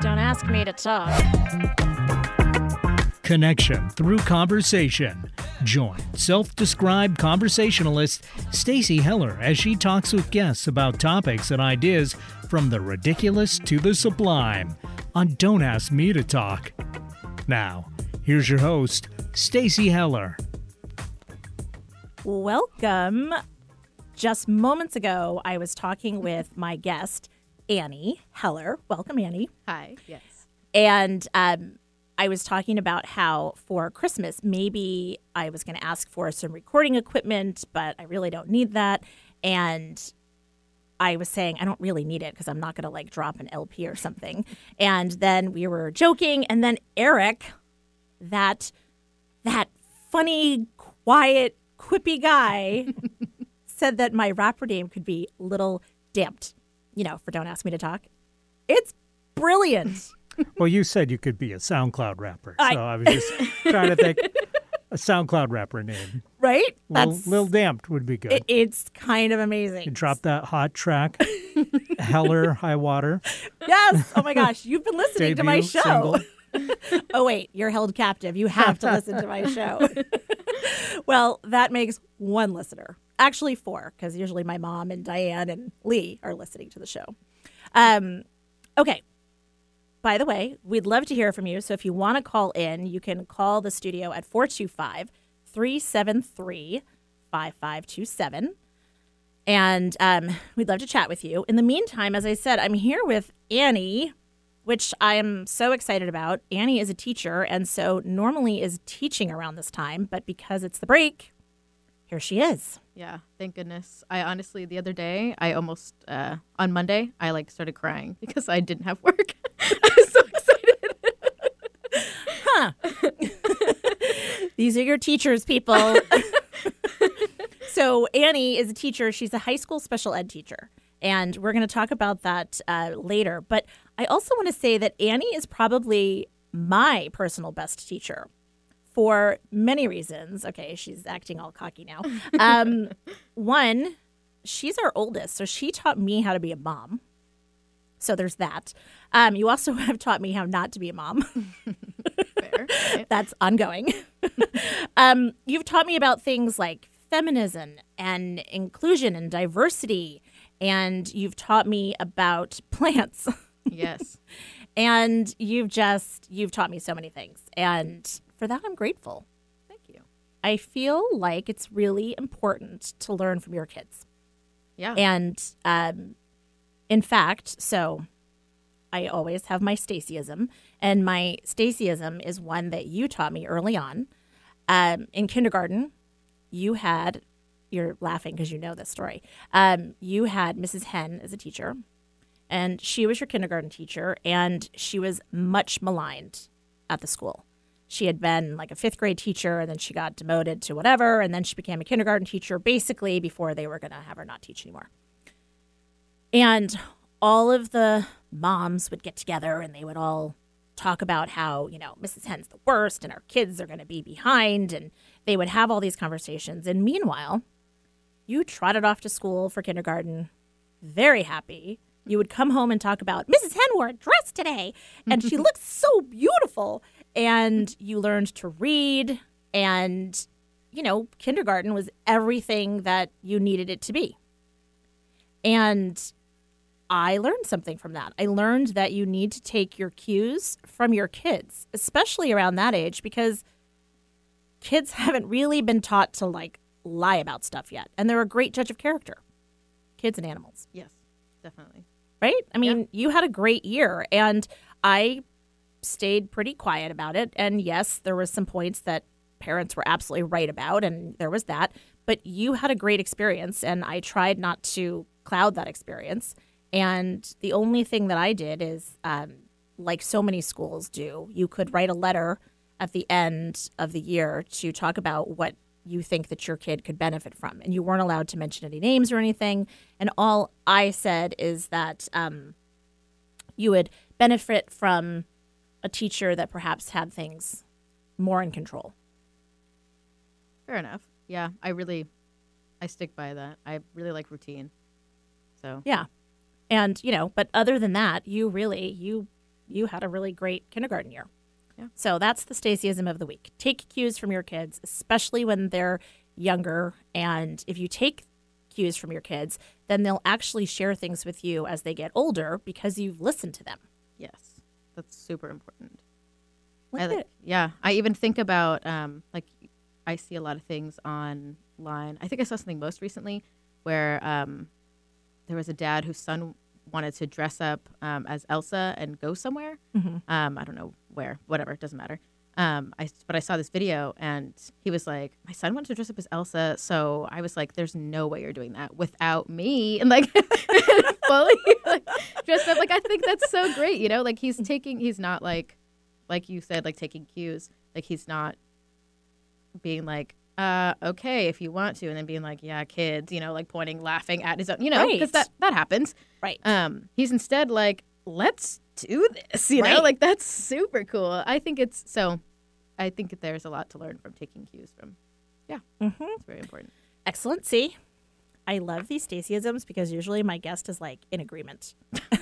Don't ask me to talk. Connection through conversation. Join self-described conversationalist Stacy Heller as she talks with guests about topics and ideas from the ridiculous to the sublime on Don't Ask Me to Talk. Now, here's your host, Stacy Heller. Welcome. Just moments ago, I was talking with my guest, Annie Heller. Welcome, Annie. Hi. Yes. And um, I was talking about how for Christmas, maybe I was going to ask for some recording equipment, but I really don't need that. And I was saying I don't really need it because I'm not going to like drop an LP or something. and then we were joking, and then Eric, that that funny, quiet, quippy guy, said that my rapper name could be Little Damped. You know, for Don't Ask Me to Talk. It's brilliant. Well, you said you could be a SoundCloud rapper, so I- I, was just trying to think a SoundCloud rapper name. right? Lil Damped would be good. it, it's kind of amazing. you drop that hot track, Heller High Water. Yes. Oh my gosh, you've been listening to my show. oh wait, you're held captive. You have to listen to my show. well, that makes one listener. Actually, four, because usually my mom and Diane and Lee are listening to the show. Um, okay. By the way, we'd love to hear from you. So if you want to call in, you can call the studio at 425 373 5527. And um, we'd love to chat with you. In the meantime, as I said, I'm here with Annie, which I am so excited about. Annie is a teacher, and so normally is teaching around this time, but because it's the break, here she is. Yeah. Thank goodness. I honestly, the other day, I almost uh, on Monday, I like started crying because I didn't have work. I was so excited. Huh. These are your teachers, people. so Annie is a teacher. She's a high school special ed teacher. And we're going to talk about that uh, later. But I also want to say that Annie is probably my personal best teacher for many reasons. Okay, she's acting all cocky now. Um, one, she's our oldest. So she taught me how to be a mom. So there's that. Um, you also have taught me how not to be a mom. Fair. right? That's ongoing. um, you've taught me about things like feminism and inclusion and diversity, and you've taught me about plants. yes. and you've just you've taught me so many things, and for that I'm grateful. Thank you. I feel like it's really important to learn from your kids. Yeah. And um, in fact, so I always have my Stacyism, and my Stacyism is one that you taught me early on. Um, in kindergarten, you had, you're laughing because you know this story. Um, you had Mrs. Hen as a teacher, and she was your kindergarten teacher, and she was much maligned at the school. She had been like a fifth grade teacher, and then she got demoted to whatever, and then she became a kindergarten teacher basically before they were going to have her not teach anymore. And all of the moms would get together and they would all talk about how, you know, Mrs. Hen's the worst and our kids are going to be behind. And they would have all these conversations. And meanwhile, you trotted off to school for kindergarten, very happy. You would come home and talk about Mrs. Hen wore a dress today and she looked so beautiful. And you learned to read. And, you know, kindergarten was everything that you needed it to be. And I learned something from that. I learned that you need to take your cues from your kids, especially around that age, because kids haven't really been taught to like lie about stuff yet. And they're a great judge of character. Kids and animals, Yes. Definitely. right? I mean, you had a great year and I stayed pretty quiet about it. And yes, there was some points that parents were absolutely right about and there was that, but you had a great experience and I tried not to cloud that experience. And the only thing that I did is, um, like so many schools do, you could write a letter at the end of the year to talk about what you think that your kid could benefit from. And you weren't allowed to mention any names or anything. And all I said is that um, you would benefit from a teacher that perhaps had things more in control. Fair enough. Yeah. I really, I stick by that. I really like routine. So Yeah. And, you know, but other than that, you really you you had a really great kindergarten year. Yeah. So that's the Stacyism of the week. Take cues from your kids, especially when they're younger. And if you take cues from your kids, then they'll actually share things with you as they get older because you've listened to them. Yes, that's super important. I like, yeah, I even think about um, like I see a lot of things online. I think I saw something most recently where um, there was a dad whose son wanted to dress up um, as Elsa and go somewhere. Mhm. Um, I don't know where, whatever, it doesn't matter. Um, I but I saw this video and he was like, my son wants to dress up as Elsa, so I was like, there's no way you're doing that without me, and like fully like, dressed up. Like I think that's so great, you know. Like he's taking, he's not like, like you said, like taking cues. Like he's not being like, uh, okay, if you want to, and then being like, yeah, kids, you know, like pointing, laughing at his own, you know, because Right. that that happens. Right. Um, he's instead like, let's do this, you know, like that's super cool. I think it's so. I think there's a lot to learn from taking cues from. Yeah, Mm-hmm. it's very important. Excellent. See, I love these Stacyisms because usually my guest is like in agreement.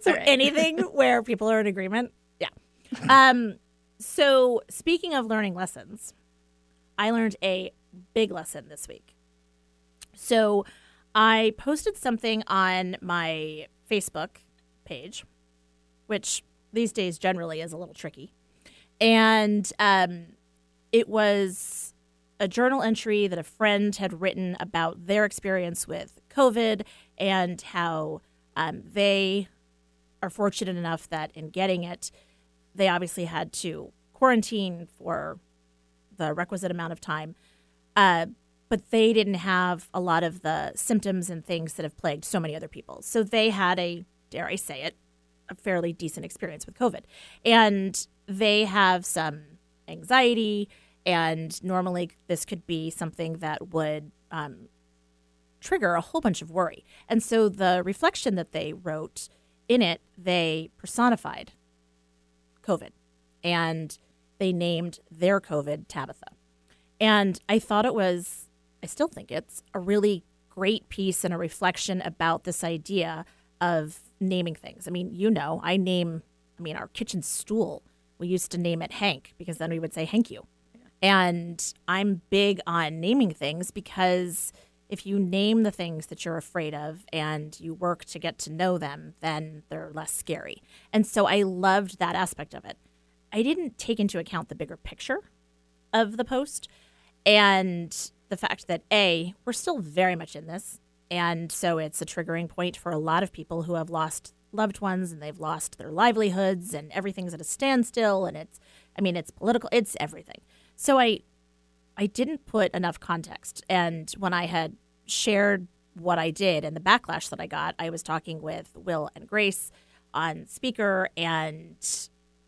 so right. anything where people are in agreement, yeah. Um, so speaking of learning lessons, I learned a big lesson this week. So I posted something on my Facebook page, which these days generally is a little tricky. And um, it was a journal entry that a friend had written about their experience with COVID and how um, they are fortunate enough that in getting it, they obviously had to quarantine for the requisite amount of time. Uh, but they didn't have a lot of the symptoms and things that have plagued so many other people. So they had a, dare I say it, a fairly decent experience with COVID. And they have some anxiety, and normally this could be something that would um, trigger a whole bunch of worry. And so the reflection that they wrote in it, they personified COVID and they named their COVID Tabitha. And I thought it was, I still think it's a really great piece and a reflection about this idea of naming things. I mean, you know, I name, I mean, our kitchen stool, we used to name it Hank because then we would say, Hank you. And I'm big on naming things because if you name the things that you're afraid of and you work to get to know them, then they're less scary. And so I loved that aspect of it. I didn't take into account the bigger picture of the post and the fact that A, we're still very much in this. And so it's a triggering point for a lot of people who have lost loved ones and they've lost their livelihoods and everything's at a standstill and it's I mean it's political it's everything. So I I didn't put enough context and when I had shared what I did and the backlash that I got, I was talking with Will and Grace on speaker and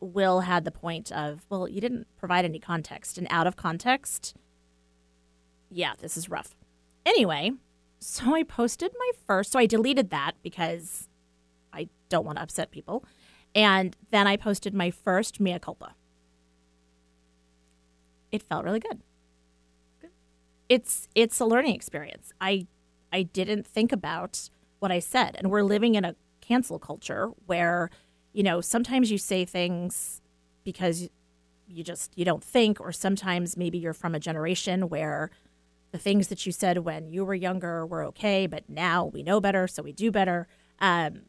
Will had the point of, well, you didn't provide any context and out of context yeah, this is rough. Anyway, so I posted my first, so I deleted that because I don't want to upset people. And then I posted my first mea culpa. It felt really good. It's it's a learning experience. I I didn't think about what I said, and we're living in a cancel culture where, you know, sometimes you say things because you just you don't think, or sometimes maybe you're from a generation where the things that you said when you were younger were okay, but now we know better, so we do better. Um,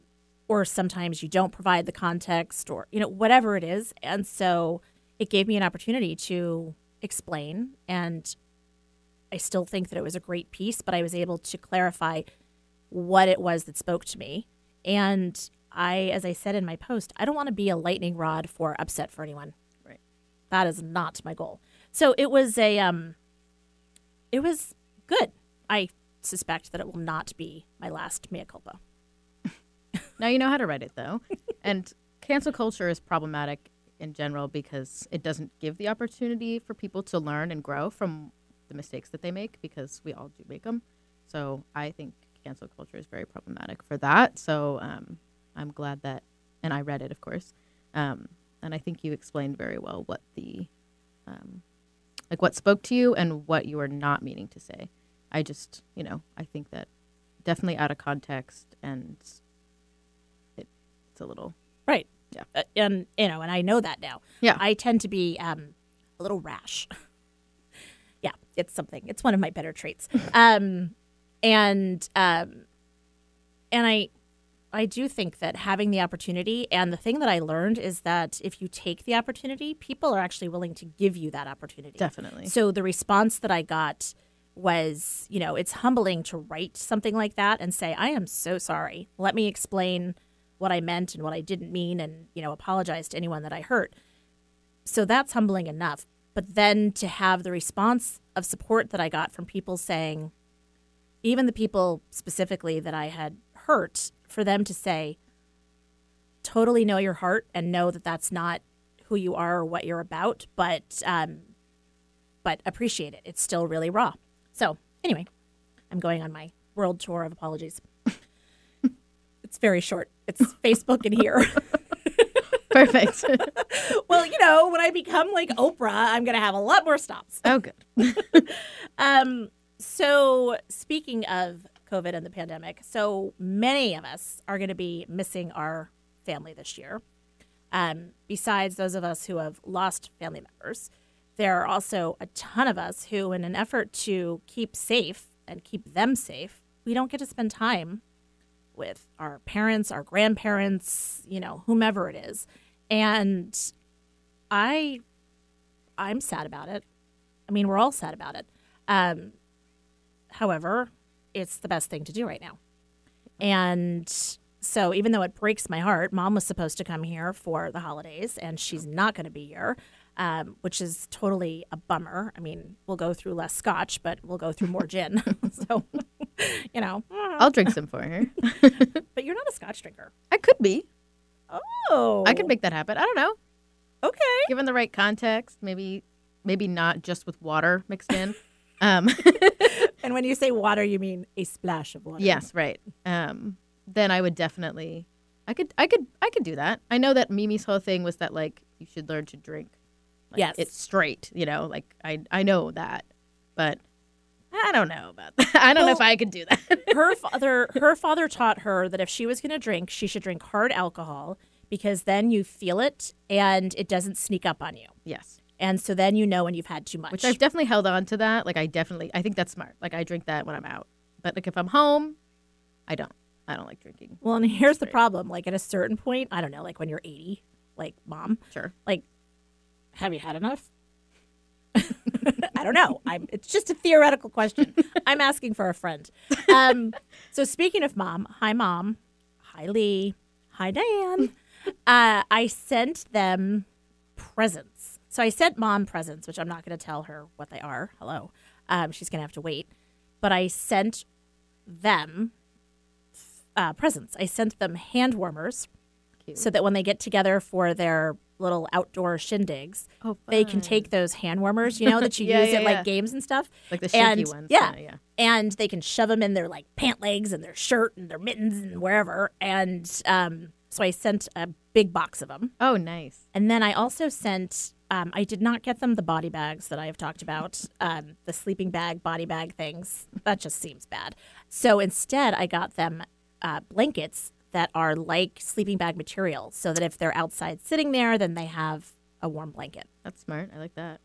or sometimes you don't provide the context, or you know whatever it is, and so it gave me an opportunity to explain. And I still think that it was a great piece, but I was able to clarify what it was that spoke to me. And I, as I said in my post, I don't want to be a lightning rod for upset for anyone. Right. That is not my goal. So it was a um it was good. I suspect that it will not be my last mea culpa. Now you know how to write it though. and cancel culture is problematic in general because it doesn't give the opportunity for people to learn and grow from the mistakes that they make because we all do make them. So I think cancel culture is very problematic for that. So um, I'm glad that, and I read it, of course. Um, and I think you explained very well what the, um, like what spoke to you and what you were not meaning to say. I just, you know, I think that definitely out of context, and it, it's a little Right. Yeah. Uh, and you know, and I know that now. Yeah. I tend to be um, a little rash. yeah, it's something. It's one of my better traits. um, and um, and I I do think that having the opportunity and the thing that I learned is that if you take the opportunity, people are actually willing to give you that opportunity. definitely. So the response that I got was, you know, it's humbling to write something like that and say, I am so sorry. Let me explain what I meant and what I didn't mean and, you know, apologize to anyone that I hurt. So that's humbling enough. But then to have the response of support that I got from people saying, even the people specifically that I had hurt, for them to say, totally know your heart and know that that's not who you are or what you're about, but um, but appreciate it. It's still really raw. So anyway, I'm going on my world tour of apologies. it's very short. It's Facebook and here. Perfect. well, you know, when I become like Oprah, I'm going to have a lot more stops. oh, good. Um, so speaking of COVID and the pandemic, so many of us are going to be missing our family this year. Um, besides those of us who have lost family members, there are also a ton of us who, in an effort to keep safe and keep them safe, we don't get to spend time with our parents, our grandparents, you know, whomever it is. And I I'm sad about it. I mean, we're all sad about it. Um, however, it's the best thing to do right now. And so, even though it breaks my heart, mom was supposed to come here for the holidays and she's not going to be here, um, which is totally a bummer. I mean, we'll go through less scotch, but we'll go through more gin. so, you know, I'll drink some for her. but you're not a scotch drinker. I could be. Oh, I could make that happen. I don't know. Okay. Given the right context, maybe maybe not just with water mixed in. Um, And when you say water, you mean a splash of water. yes, right. Um, then I would definitely. I could. I could. I could do that. I know that Mimi's whole thing was that like you should learn to drink. Like, Yes. it's straight. You know, like I. I know that, but I don't know about that. I don't know if I could do that. her father her father taught her that if she was going to drink she should drink hard alcohol because then you feel it and it doesn't sneak up on you yes. And so then you know when you've had too much Which I've definitely held on to that. Like I definitely. I think that's smart. Like I drink that when I'm out, but like if I'm home, I don't. I don't like drinking. well and here's the problem like at a certain point i don't know like when you're 80 like mom Sure. like have you had enough i don't know i'm it's just a theoretical question i'm asking for a friend um so speaking of mom hi mom hi lee hi diane uh i sent them presents so i sent mom presents which i'm not going to tell her what they are hello um she's going to have to wait but i sent them uh, presents i sent them hand warmers Cute. so that when they get together for their little outdoor shindigs, Oh, they can take those hand warmers, you know, that you Yeah, use yeah, at like games and stuff. like the shaky and, ones. Yeah. yeah. And they can shove them in their like pant legs and their shirt and their mittens and wherever. And um, so I sent a big box of them. Oh, nice. And then I also sent, um, I did not get them the body bags that I have talked about, um, the sleeping bag, body bag things. That just seems bad. So instead, I got them uh, blankets that are like sleeping bag material so that if they're outside sitting there, then they have a warm blanket, That's smart. I like that.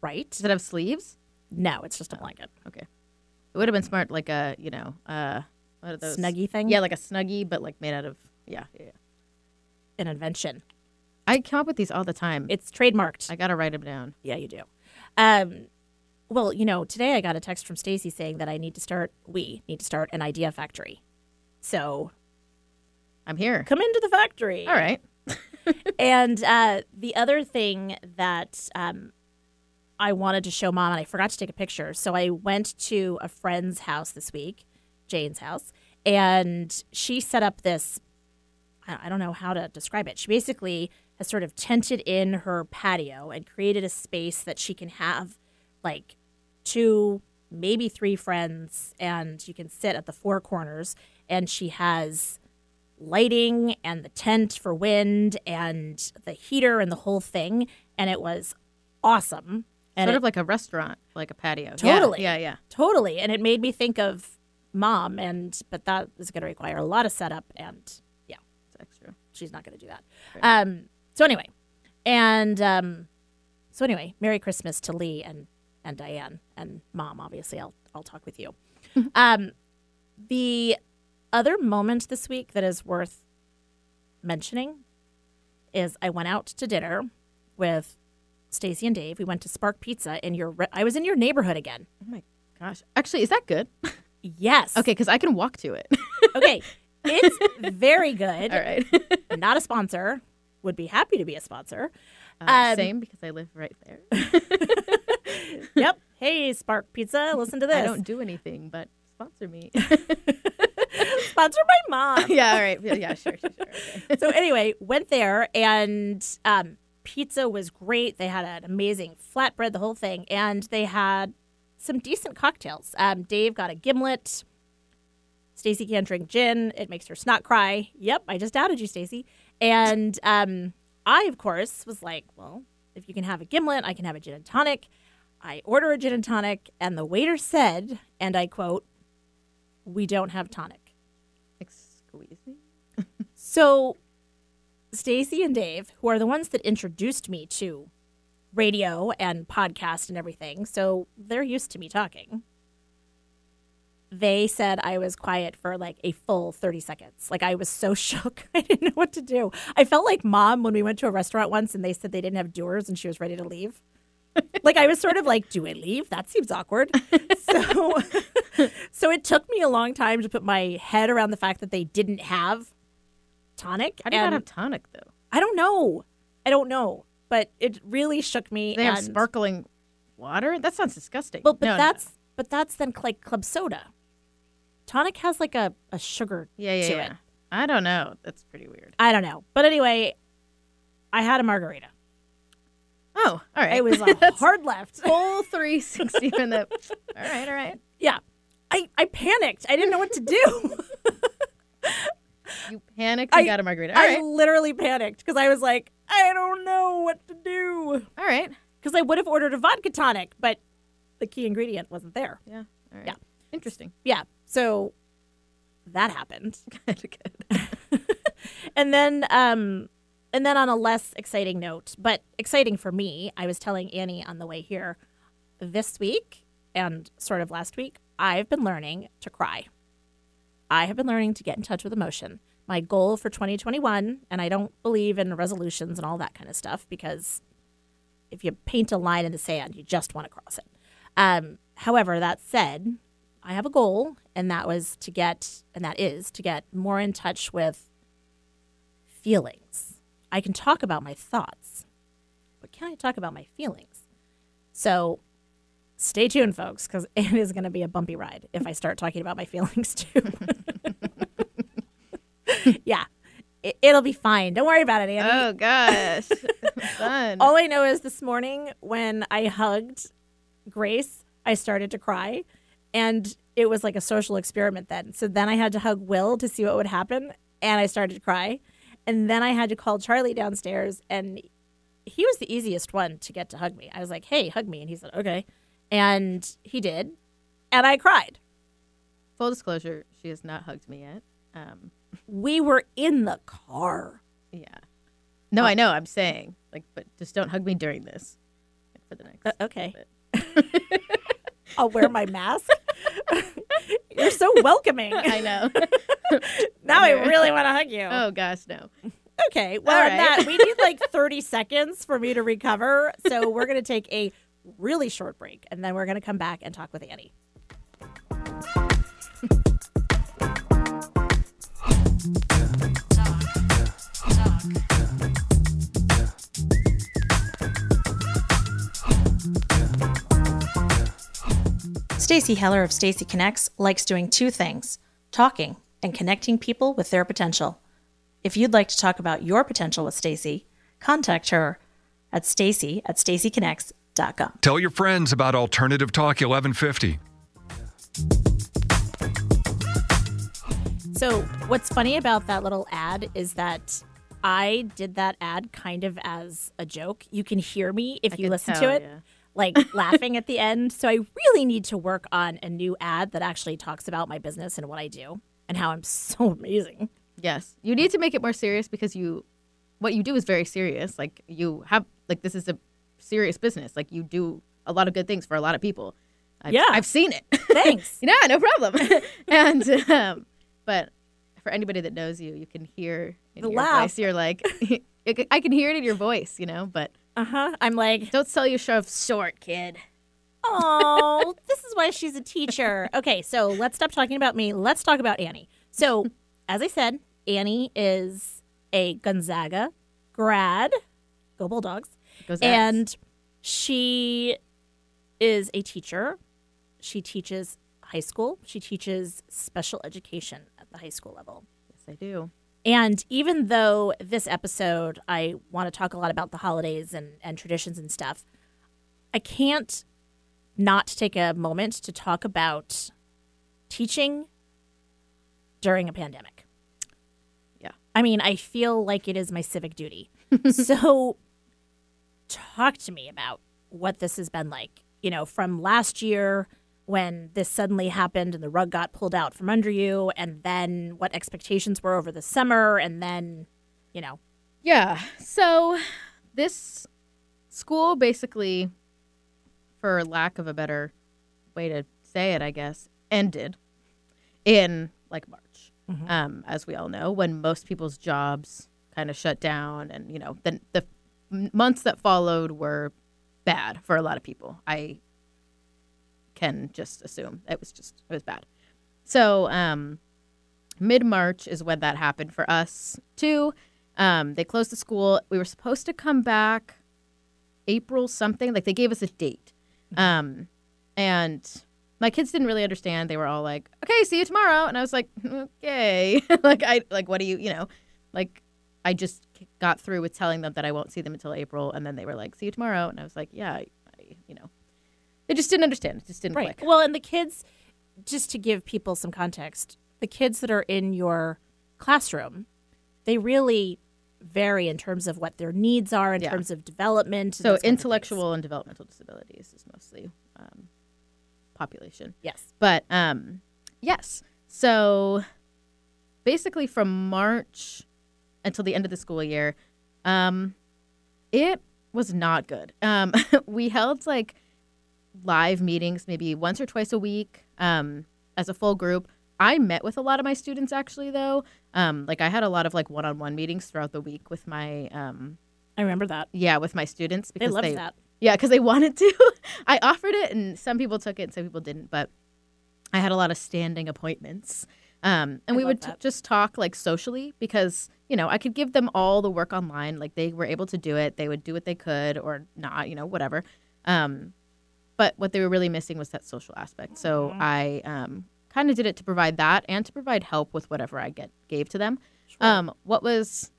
right? Does it have sleeves? No, it's just a blanket. Okay. It would have been smart, like a you know, uh, what are those Snuggie thing? Yeah, like a snuggie, but like made out of yeah, yeah. yeah. An invention. I come up with these all the time. It's trademarked. I gotta write them down. Yeah, you do. Um, well, you know, today I got a text from Stacy saying that I need to start. We need to start an idea factory. So I'm here. come into the factory. All right. and uh, the other thing that um, I wanted to show mom, and I forgot to take a picture. So I went to a friend's house this week, Jane's house, and she set up this. I I don't know how to describe it. She basically has sort of tented in her patio and created a space that she can have like two, maybe three friends, and you can sit at the four corners. And she has lighting and the tent for wind and the heater and the whole thing. And it was awesome. And sort it, of like a restaurant, like a patio. Totally. Yeah, yeah. totally. And it made me think of mom, and but that is going to require a lot of setup, and yeah, It's extra. she's not going to do that. Um, so anyway, and um, so anyway, Merry Christmas to Lee and and Diane and Mom. Obviously, I'll I'll talk with you. um, the other moment this week that is worth mentioning is I went out to dinner with Stacy and Dave. We went to Spark Pizza in your. re- I was in your neighborhood again. Oh my gosh. Actually, is that good? Yes. okay, because I can walk to it. Okay. It's very good. All right. Not a sponsor. Would be happy to be a sponsor. Uh, Um, same because I live right there. yep. Hey, Spark Pizza, listen to this. I don't do anything but sponsor me. sponsor my mom. yeah, all right. Yeah, sure, sure, sure. Okay. so anyway, went there and um, pizza was great. They had an amazing flatbread, the whole thing, and they had some decent cocktails. Um, Dave got a gimlet. Stacy can't drink gin; it makes her snot cry. Yep, I just doubted you, Stacy. And um, I, of course, was like, well, if you can have a gimlet, I can have a gin and tonic. I order a gin and tonic, and the waiter said, and I quote, "We don't have tonic." Excuse me. So, Stacy and Dave, who are the ones that introduced me to radio and podcast and everything, so they're used to me talking. They said I was quiet for like a full 30 seconds. Like I was so shook. I didn't know what to do. I felt like mom when we went to a restaurant once and they said they didn't have doers and she was ready to leave. like I was sort of like, do I leave? That seems awkward. So so it took me a long time to put my head around the fact that they didn't have tonic. How do you not and have tonic though? I don't know. I don't know. But it really shook me. They have sparkling water. That sounds disgusting. Well, but No, no. that's but that's then like club soda. Tonic has like a, a sugar yeah, yeah, to yeah. it. I don't know. That's pretty weird. I don't know. But anyway, I had a margarita. Oh, all right. It was a hard left. full 360 in the. All right, all right. Yeah. I, I panicked. I didn't know what to do. You panicked and I- got a margarita. All I right, literally panicked because I was like, I don't know what to do. all right. Because I would have ordered a vodka tonic, but the key ingredient wasn't there. Yeah, all right. Yeah. Interesting. Yeah. So that happened. Good, good. And then um and then on a less exciting note, but exciting for me, I was telling Annie on the way here this week and sort of last week, I've been learning to cry. I have been learning to get in touch with emotion. My goal for 2021, and I don't believe in resolutions and all that kind of stuff because if you paint a line in the sand, you just want to cross it. Um, however, that said, I have a goal, and that was to get, and that is to get more in touch with feelings. I can talk about my thoughts, but can I talk about my feelings? So stay tuned, folks, because it is going to be a bumpy ride if I start talking about my feelings too. yeah, it, it'll be fine. Don't worry about it, Annie. Oh gosh, fun. All I know is this morning when I hugged Grace, I started to cry. And it was like a social experiment then. So then I had to hug Will to see what would happen. And I started to cry. And then I had to call Charlie downstairs. And he was the easiest one to get to hug me. I was like, hey, hug me. And he said, okay. And he did. And I cried. Full disclosure: she has not hugged me yet. Um, We were in the car. yeah. Oh. No, I know. I'm saying like, but just don't hug me during this. Like, for the next. Uh, okay. I'll wear my mask. You're so welcoming. I know. Now I really want to hug you. oh gosh, no. Okay. Well, right. that, we need like 30 seconds for me to recover. So we're going to take a really short break and then we're going to come back and talk with Annie. Stacy Heller of Stacy Connects likes doing two things talking and connecting people with their potential. If you'd like to talk about your potential with Stacy, contact her at stacy at stacyconnects.com. Tell your friends about Alternative Talk 1150. So, what's funny about that little ad is that I did that ad kind of as a joke. You can hear me if I you listen tell, to it. yeah. Like laughing at the end. So I really need to work on a new ad that actually talks about my business and what I do and how I'm so amazing. Yes, you need to make it more serious because you, what you do is very serious. Like you have, like this is a serious business. Like you do a lot of good things for a lot of people. I've, Yeah. I've seen it. Thanks. yeah, no problem. and um, but for anybody that knows you, you can hear in The your laugh. voice. You're like, I can hear it in your voice, you know. But Uh huh. I'm like, don't sell your yourself short, kid. oh, this is why she's a teacher. Okay, so let's stop talking about me. Let's talk about Annie. So, as I said, Annie is a Gonzaga grad. Go Bulldogs. And she is a teacher. She teaches high school. She teaches special education at the high school level. yes, I do. And even though this episode, I want to talk a lot about the holidays and, and traditions and stuff, I can't not take a moment to talk about teaching during a pandemic. Yeah. I mean, I feel like it is my civic duty. so, talk to me about what this has been like. You know, from last year when this suddenly happened and the rug got pulled out from under you, and then what expectations were over the summer, and then, you know, Yeah. So this school basically, for lack of a better way to say it, I guess, ended in like March, um, as we all know, when most people's jobs kind of shut down, and you know, the the months that followed were bad for a lot of people. I can just assume it was just it was bad. So um, mid March is when that happened for us too. Um, they closed the school. We were supposed to come back April something. Like they gave us a date. Um, and my kids didn't really understand. They were all like, "Okay, see you tomorrow," and I was like, "Okay." like I like, what do you, you know, like I just got through with telling them that I won't see them until April, and then they were like, "See you tomorrow," and I was like, "Yeah," I, I, you know, they just didn't understand. It just didn't right. click. Well, and the kids, just to give people some context, the kids that are in your classroom, they really vary in terms of what their needs are, in Yeah. terms of development. So those kinds of things. intellectual and developmental disabilities is mostly um, population. Yes. But um, yes. So basically, from March until the end of the school year, um, it was not good. Um, we held like live meetings maybe once or twice a week um, as a full group. I met with a lot of my students actually, though. Um, like I had a lot of like one-on-one meetings throughout the week with my um, I remember that. yeah with my students because They loved they that. yeah, because they wanted to. I offered it, and some people took it, and some people didn't. But I had a lot of standing appointments, um, and I we would t- just talk like socially because you know I could give them all the work online. Like they were able to do it. They would do what they could or not, you know, whatever. Um, but what they were really missing was that social aspect. So Mm-hmm. I um, kind of did it to provide that and to provide help with whatever I get gave to them. Um, what was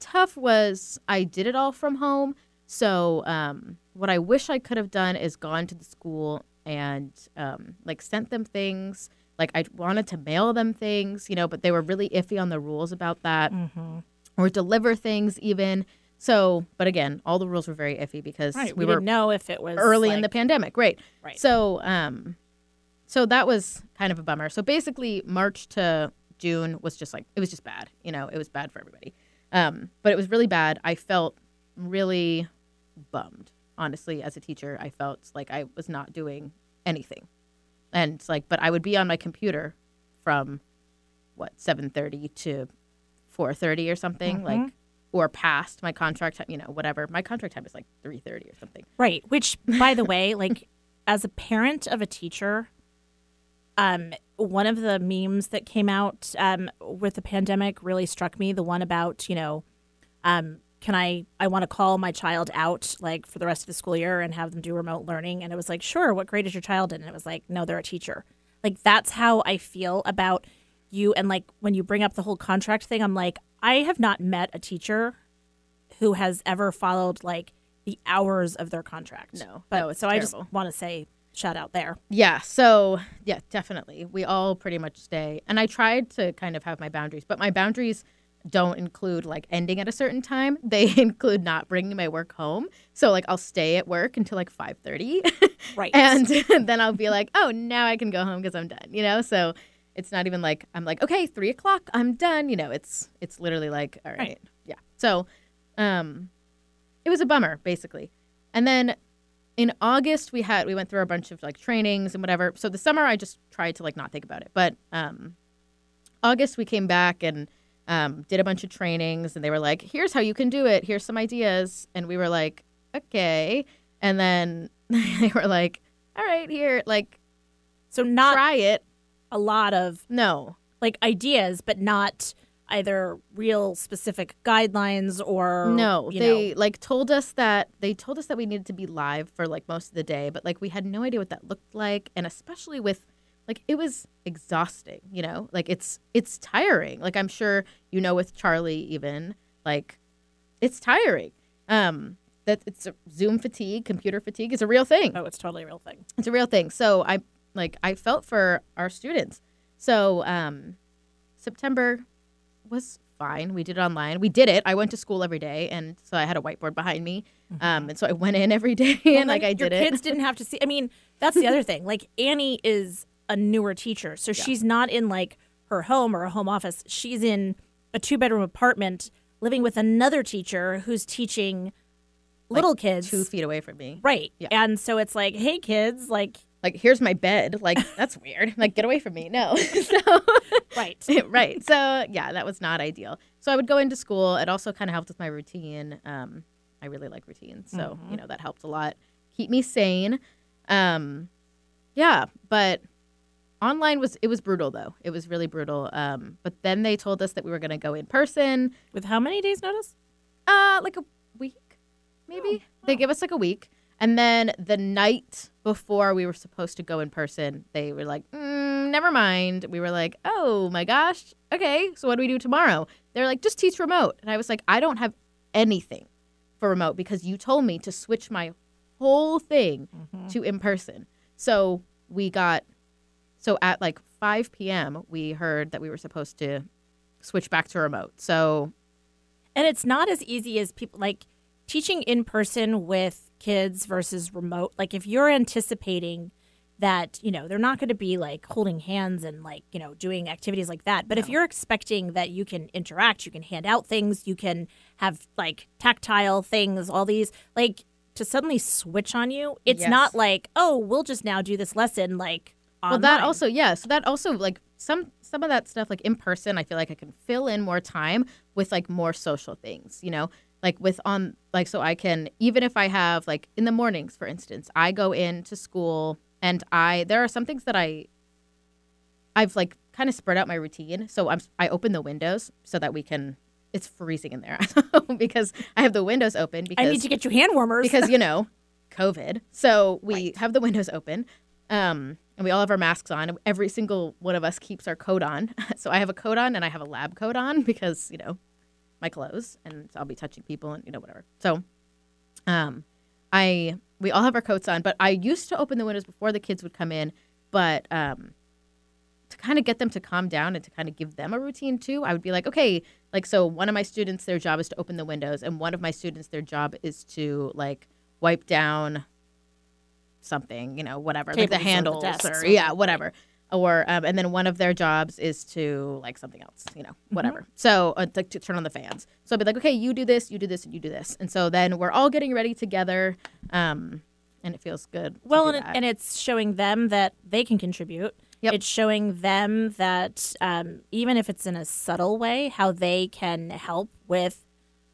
tough was I did it all from home. So um, what I wish I could have done is gone to the school and um, like sent them things. Like I wanted to mail them things, you know, but they were really iffy on the rules about that, Mm-hmm. or deliver things even. So, but again, all the rules were very iffy because Right. we, We, didn't know if it was early in the pandemic, right? Right. So, um, so that was kind of a bummer. So basically, March to June was just like it was just bad. You know, it was bad for everybody. Um, but it was really bad. I felt really bummed, honestly, as a teacher. I felt like I was not doing anything, and like, but I would be on my computer from what seven thirty to four thirty or something, like, or past my contract. time, You know, whatever. My contract time is like three thirty or something. Right. Which, by the way, like as a parent of a teacher, um, one of the memes that came out um, with the pandemic really struck me. The one about, you know, um, can I, I want to call my child out like for the rest of the school year and have them do remote learning? And it was like, sure, what grade is your child in? And it was like, no, they're a teacher. Like, that's how I feel about you. And like, when you bring up the whole contract thing, I'm like, I have not met a teacher who has ever followed like the hours of their contract. No, but no, so I just want to say shout out there. Yeah. So yeah, definitely. We all pretty much stay. And I tried to kind of have my boundaries, but my boundaries don't include like ending at a certain time. They include not bringing my work home. So like I'll stay at work until like 5:30. Right. and then I'll be like, oh, now I can go home because I'm done. You know, so it's not even like I'm like, okay, three o'clock, I'm done. You know, it's it's literally like, all right, Right. yeah. So, um, it was a bummer basically. And then in August we had we went through a bunch of like trainings and whatever. So the summer I just tried to like not think about it, but um, August we came back and um, did a bunch of trainings and they were like, here's how you can do it. Here's some ideas. And we were like, okay. And then they were like, all right, here, like, so not try it. A lot of No. like ideas, but not either real specific guidelines or No, you they know, like told us that they told us that we needed to be live for like most of the day, but like we had no idea what that looked like, and especially with like it was exhausting, you know? Like it's it's tiring. Like I'm sure you know with Charlie even, like it's tiring. Um that it's a Zoom fatigue, computer fatigue is a real thing. oh, it's totally a real thing. It's a real thing. So I like I felt for our students. So um September was fine. We did it online. We did it. I went to school every day and so I had a whiteboard behind me. Um and so I went in every day Well, and like I did your it. kids didn't have to see. I mean, that's the other thing. Like Annie is a newer teacher, so she's not in like her home or a home office. She's in a two bedroom apartment living with another teacher who's teaching little kids. two feet away from me. Right. Yeah. And so it's like, hey kids, like Like here's my bed. Like that's weird. Like get away from me. No. so right. right. So yeah, that was not ideal. So I would go into school. It also kind of helped with my routine. Um, I really like routines, so you know that helped a lot. Keep me sane. Um, yeah, but online was it was brutal though. It was really brutal. Um, but then they told us that we were going to go in person. With how many days notice? Uh, like a week, maybe. They give us like a week, and then the night before we were supposed to go in person, they were like, mm, "Never mind." We were like, "Oh my gosh, okay. So what do we do tomorrow?" They're like, "Just teach remote," and I was like, "I don't have anything for remote because you told me to switch my whole thing to in person." So we got, so at like 5 p.m. we heard that we were supposed to switch back to remote. So And it's not as easy as people like teaching in person with kids versus remote. Like if you're anticipating that, you know, they're not going to be like holding hands and like, you know, doing activities like that. But if you're expecting that you can interact, you can hand out things, you can have like tactile things, all these like to suddenly switch on you, it's Yes. not like, oh, we'll just now do this lesson like Well, that also, yeah. So that also, like some some of that stuff, like in person, I feel like I can fill in more time with like more social things. You know, like with on like so I can even if I have like in the mornings, for instance, I go into school and I there are some things that I I've like kind of spread out my routine. So I'm I open the windows so that we can. It's freezing in there because I have the windows open because I need to get you hand warmers because you know covid so we have the windows open um, and we all have our masks on every single one of us keeps our coat on so i have a coat on and i have a lab coat on because you know my clothes and so i'll be touching people and you know whatever so um, i we all have our coats on but i used to open the windows before the kids would come in but um, to kind of get them to calm down and to kind of give them a routine too, I would be like, okay, like so one of my students their job is to open the windows and one of my students their job is to like wipe down something, you know, whatever, like Tables the handles or- yeah, whatever. Or um, and then one of their jobs is to like something else, you know, whatever. So uh, like to turn on the fans. So I'd be like, okay, you do this, you do this, and you do this, and so then we're all getting ready together, um, and it feels good. Well, and, it, and it's showing them that they can contribute. Yep. It's showing them that um, even if it's in a subtle way, how they can help with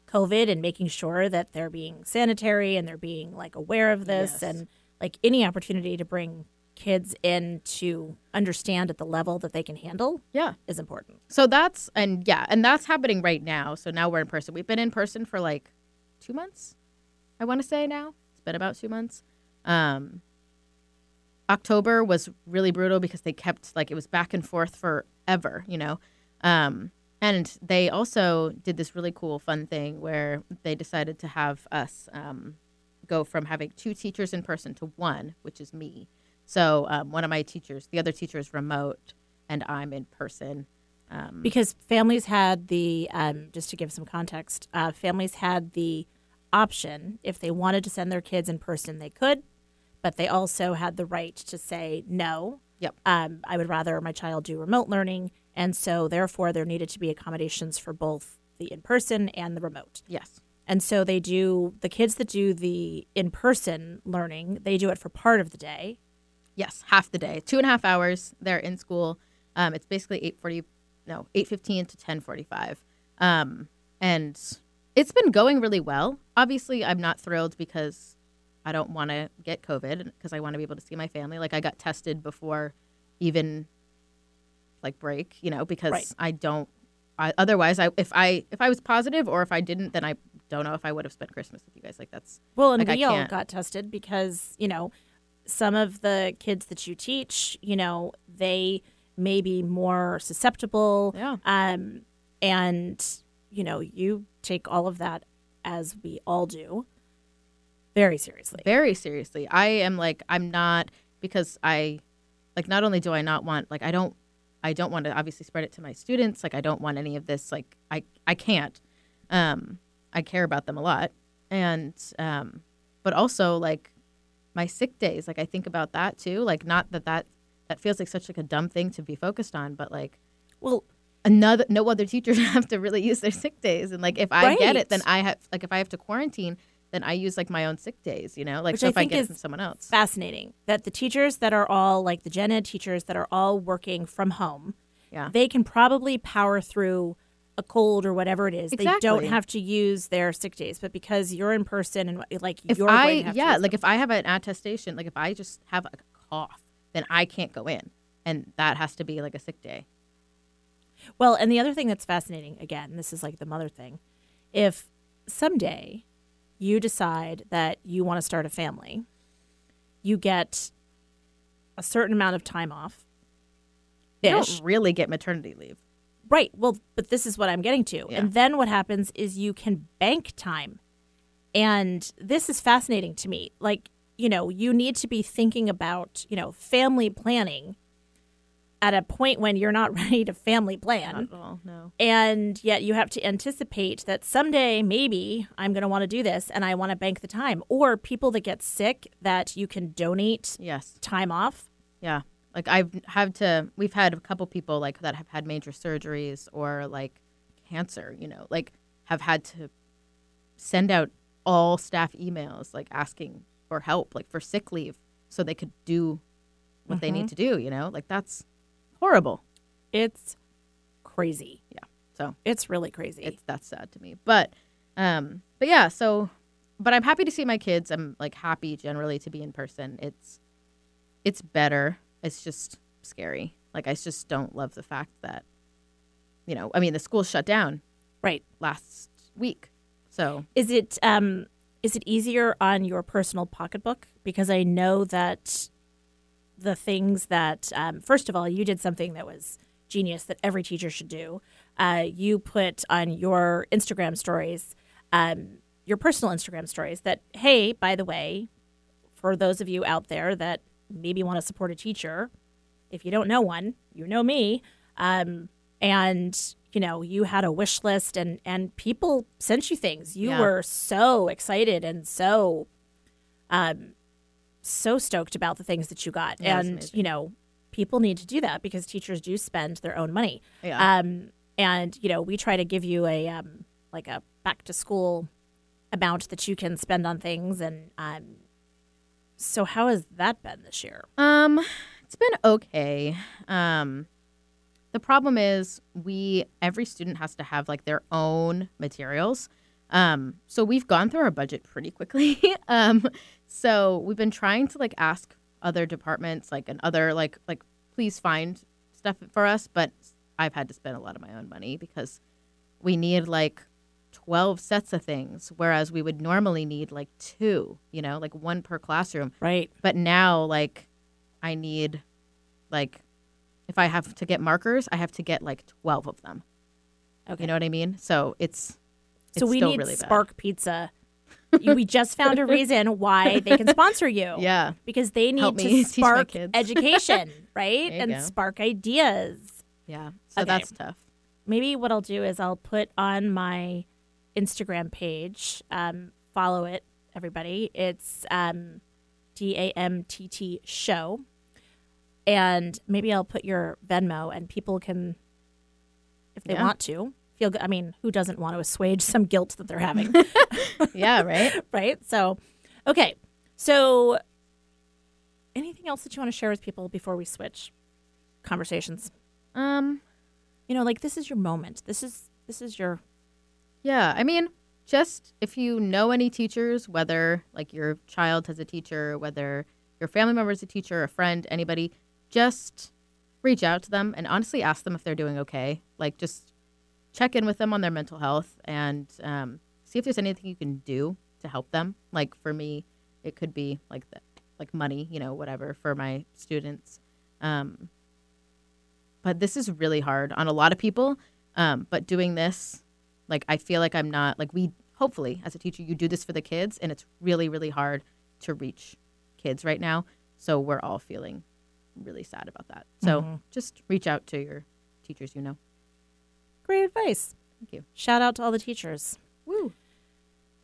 COVID and making sure that they're being sanitary and they're being like aware of this Yes. and like any opportunity to bring kids in to understand at the level that they can handle yeah. is important. So that's and yeah, and that's happening right now. So now we're in person. We've been in person for like two months. I want to say now it's been about two months. Um, October was really brutal because they kept like it was back and forth forever, you know. Um, and they also did this really cool, fun thing where they decided to have us um, go from having two teachers in person to one, which is me. So um, one of my teachers, the other teacher is remote, and I'm in person. Um, because families had the um, just to give some context uh, families had the option if they wanted to send their kids in person they could but they also had the right to say no Yep. um, i would rather my child do remote learning and so therefore there needed to be accommodations for both the in person and the remote yes. and so they do the kids that do the in person learning they do it for part of the day Yes, half the day, two and a half hours. They're in school. Um, it's basically eight forty, no, eight fifteen to ten forty five, um, and it's been going really well. Obviously, I'm not thrilled because I don't want to get COVID because I want to be able to see my family. Like I got tested before even like break, you know, because Right. I don't. I, otherwise, I if I if I was positive or if I didn't, then I don't know if I would have spent Christmas with you guys. Like that's Well, and Like, I we all got tested because, you know, some of the kids that you teach, you know, they may be more susceptible. Yeah. Um, and, you know, you take all of that as we all do very seriously. very seriously. I am like I'm not because I like not only do I not want like I don't I don't want to obviously spread it to my students. Like I don't want any of this like I I can't. Um I care about them a lot. And um but also like my sick days, like I think about that too. Like not that that that feels like such like a dumb thing to be focused on, but like Well, another no other teachers have to really use their sick days and like if i get it then i have like if i have to quarantine then i use like my own sick days you know like Which so I if i get it from someone else fascinating that the teachers that are all like the gen ed teachers that are all working from home, Yeah. they can probably power through a cold or whatever it is. They don't have to use their sick days, but because you're in person and like if you're i going to have yeah like them. if i have an attestation like if i just have a cough then i can't go in and that has to be like a sick day Well, and the other thing that's fascinating, again, this is like the mother thing. If someday you decide that you want to start a family, you get a certain amount of time off. you don't really get maternity leave Right. Well, but this is what I'm getting to. Yeah. And then what happens is you can bank time. And this is fascinating to me. Like, you know, you need to be thinking about, you know, family planning at a point when you're not ready to family plan. not at all no and yet you have to anticipate that someday maybe i'm going to want to do this and i want to bank the time or people that get sick that you can donate yes time off Yeah. Like I've had to we've had a couple people like that have had major surgeries or like cancer, you know, like have had to send out all staff emails like asking for help, like for sick leave so they could do what they need to do, you know? Like that's horrible. it's crazy Yeah. So it's really crazy it's that's sad to me. But um but yeah, so but I'm happy to see my kids. I'm like happy generally to be in person. It's it's better. It's just scary. Like I just don't love the fact that you know, I mean the school's shut down right last week. So is it um is it easier on your personal pocketbook because i know that the things that um, first of all you did something that was genius that every teacher should do uh, you put on your instagram stories um, your personal instagram stories that hey by the way for those of you out there that maybe want to support a teacher. If you don't know one you know me. Um, and you know you had a wish list and and people sent you things. You Yeah. were so excited and so um so stoked about the things that you got. Yeah, and you know people need to do that because teachers do spend their own money. Yeah. um and you know we try to give you a um like a back to school amount that you can spend on things and um so how has that been this year Um, it's been okay. Um, the problem is we every student has to have like their own materials. Um, so we've gone through our budget pretty quickly. um, so we've been trying to like ask other departments like and other like like please find stuff for us, but I've had to spend a lot of my own money because we need like 12 sets of things whereas we would normally need like two, you know, like one per classroom. Right. But now like i need like if i have to get markers i have to get like 12 of them. Okay. you know what i mean? So it's it's so we need really bad. spark pizza. We just found a reason why they can sponsor you. Yeah. Because they need to me teach my spark education right? And go. spark ideas. Yeah. So Okay. that's tough. maybe what I'll do is I'll put on my Instagram page, um, follow it, everybody. It's um, D A M T T show. And maybe I'll put your Venmo and people can, if they Yeah. want to, feel good. I mean, who doesn't want to assuage some guilt that they're having? Yeah, right? right? So, okay. So, anything else that you want to share with people before we switch conversations? um You know, like this is your moment. This is this is your Yeah, I mean, just if you know any teachers, whether like your child has a teacher, whether your family member is a teacher, a friend, anybody, just reach out to them and honestly ask them if they're doing okay. Like, just check in with them on their mental health and um, see if there's anything you can do to help them. Like for me, it could be like the, like money, you know, whatever for my students. Um, but this is really hard on a lot of people. Um, but doing this like I feel like I'm not like we hopefully as a teacher you do this for the kids and it's really really hard to reach kids right now. So we're all feeling really sad about that. So mm-hmm. just reach out to your teachers you know. great advice. Thank you. Shout out to all the teachers. Woo.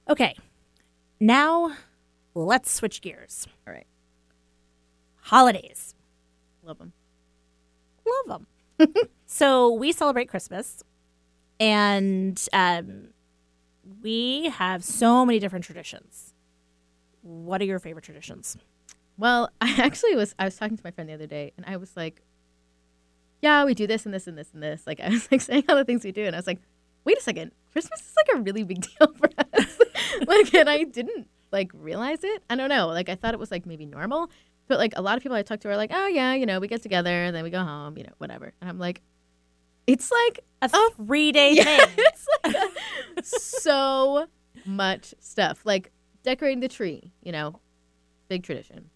Okay. Now, let's switch gears. All right. Holidays. Love them. Love them. so, we celebrate Christmas and um, we have so many different traditions. What are your favorite traditions? Well, I actually was I was talking to my friend the other day and I was like yeah, we do this and this and this and this. Like I was like saying all the things we do and I was like, "Wait a second. Christmas is like a really big deal for us." like and I didn't like realize it. I don't know. Like I thought it was like maybe normal, but like a lot of people I talk to are like, "Oh yeah, you know, we get together and then we go home, you know, whatever." And I'm like, it's like A Oh, three day yeah, thing. it's like a- so much stuff. Like decorating the tree, you know, big tradition.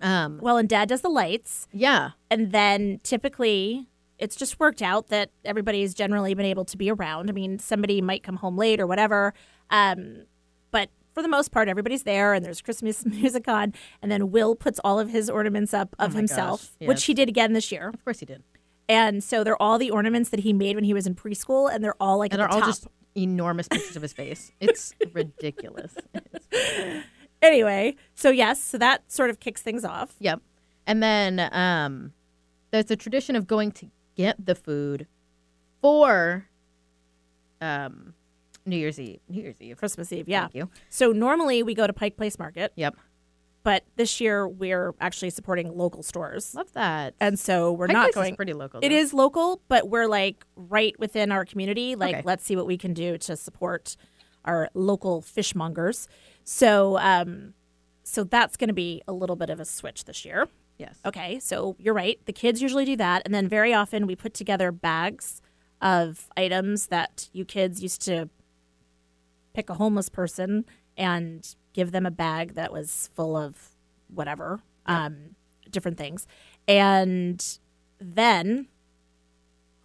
Um, Well, and dad does the lights. yeah, And then typically it's just worked out that everybody's generally been able to be around. I mean, somebody might come home late or whatever. Um, but for the most part, everybody's there and there's Christmas music on. And then Will puts all of his ornaments up of Oh himself, gosh, which he did again this year. of course he did. And so they're all the ornaments that he made when he was in preschool, and they're all like And they're the all top. just enormous pictures of his face. It's ridiculous. It's- Anyway, so yes, so that sort of kicks things off. yep. And then um, there's a tradition of going to get the food for um, New Year's Eve. New Year's Eve. Christmas Eve, yeah. Thank you. So normally we go to Pike Place Market, Yep. But this year we're actually supporting local stores. Love that. And so we're Pike not Place is going pretty local. It though. is local, but we're like right within our community. Like, Okay. let's see what we can do to support our local fishmongers. So, um, so that's going to be a little bit of a switch this year. Yes. Okay, so you're right. The kids usually do that, and then very often we put together bags of items that you kids used to pick a homeless person and give them a bag that was full of whatever, um, different things, and then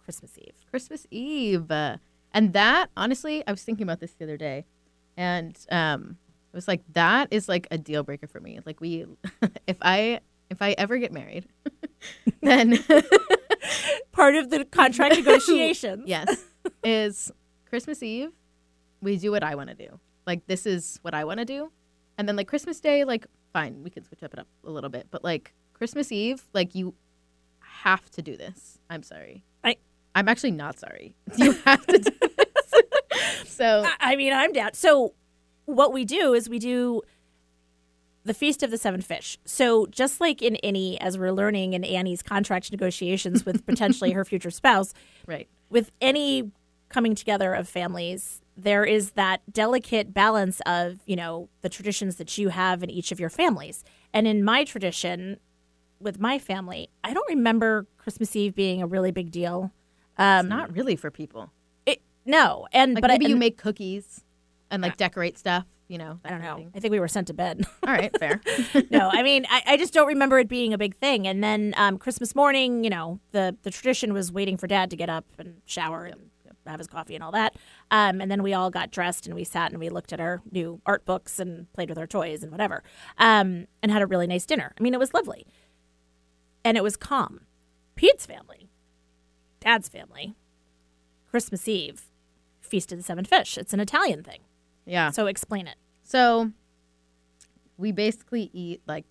Christmas Eve. Christmas Eve. Uh, and that, honestly, I was thinking about this the other day. And um, it was like, that is like a deal breaker for me. Like, we, if I, if I ever get married, then Part of the contract negotiations. yes, is Christmas Eve, we do what I want to do. Like, this is what I want to do. And then, like, Christmas Day, like, fine, we can switch up it up a little bit. But, like, Christmas Eve, like, you have to do this. I'm sorry. I- I'm actually not sorry. You have to do this. so, I- I mean, I'm down. So, what we do is we do the Feast of the Seven Fish. So, just like in any, as we're learning in Annie's contract negotiations with potentially her future spouse, right. with any coming together of families, there is that delicate balance of, you know, the traditions that you have in each of your families. And in my tradition, with my family, I don't remember Christmas Eve being a really big deal. Um, It's not really for people. it, no, and Like, but maybe I, you make cookies and, like, decorate stuff, you know? I don't know. thing. I think we were sent to bed. All right, fair. no, I mean, I, I just don't remember it being a big thing. And then um, Christmas morning, you know, the the tradition was waiting for Dad to get up and shower and have his coffee and all that. Um, and then we all got dressed and we sat and we looked at our new art books and played with our toys and whatever, um, and had a really nice dinner. I mean, it was lovely, and it was calm. Pete's family, dad's family, Christmas Eve, Feast of the Seven Fish. It's an Italian thing. Yeah. So explain it. So we basically eat like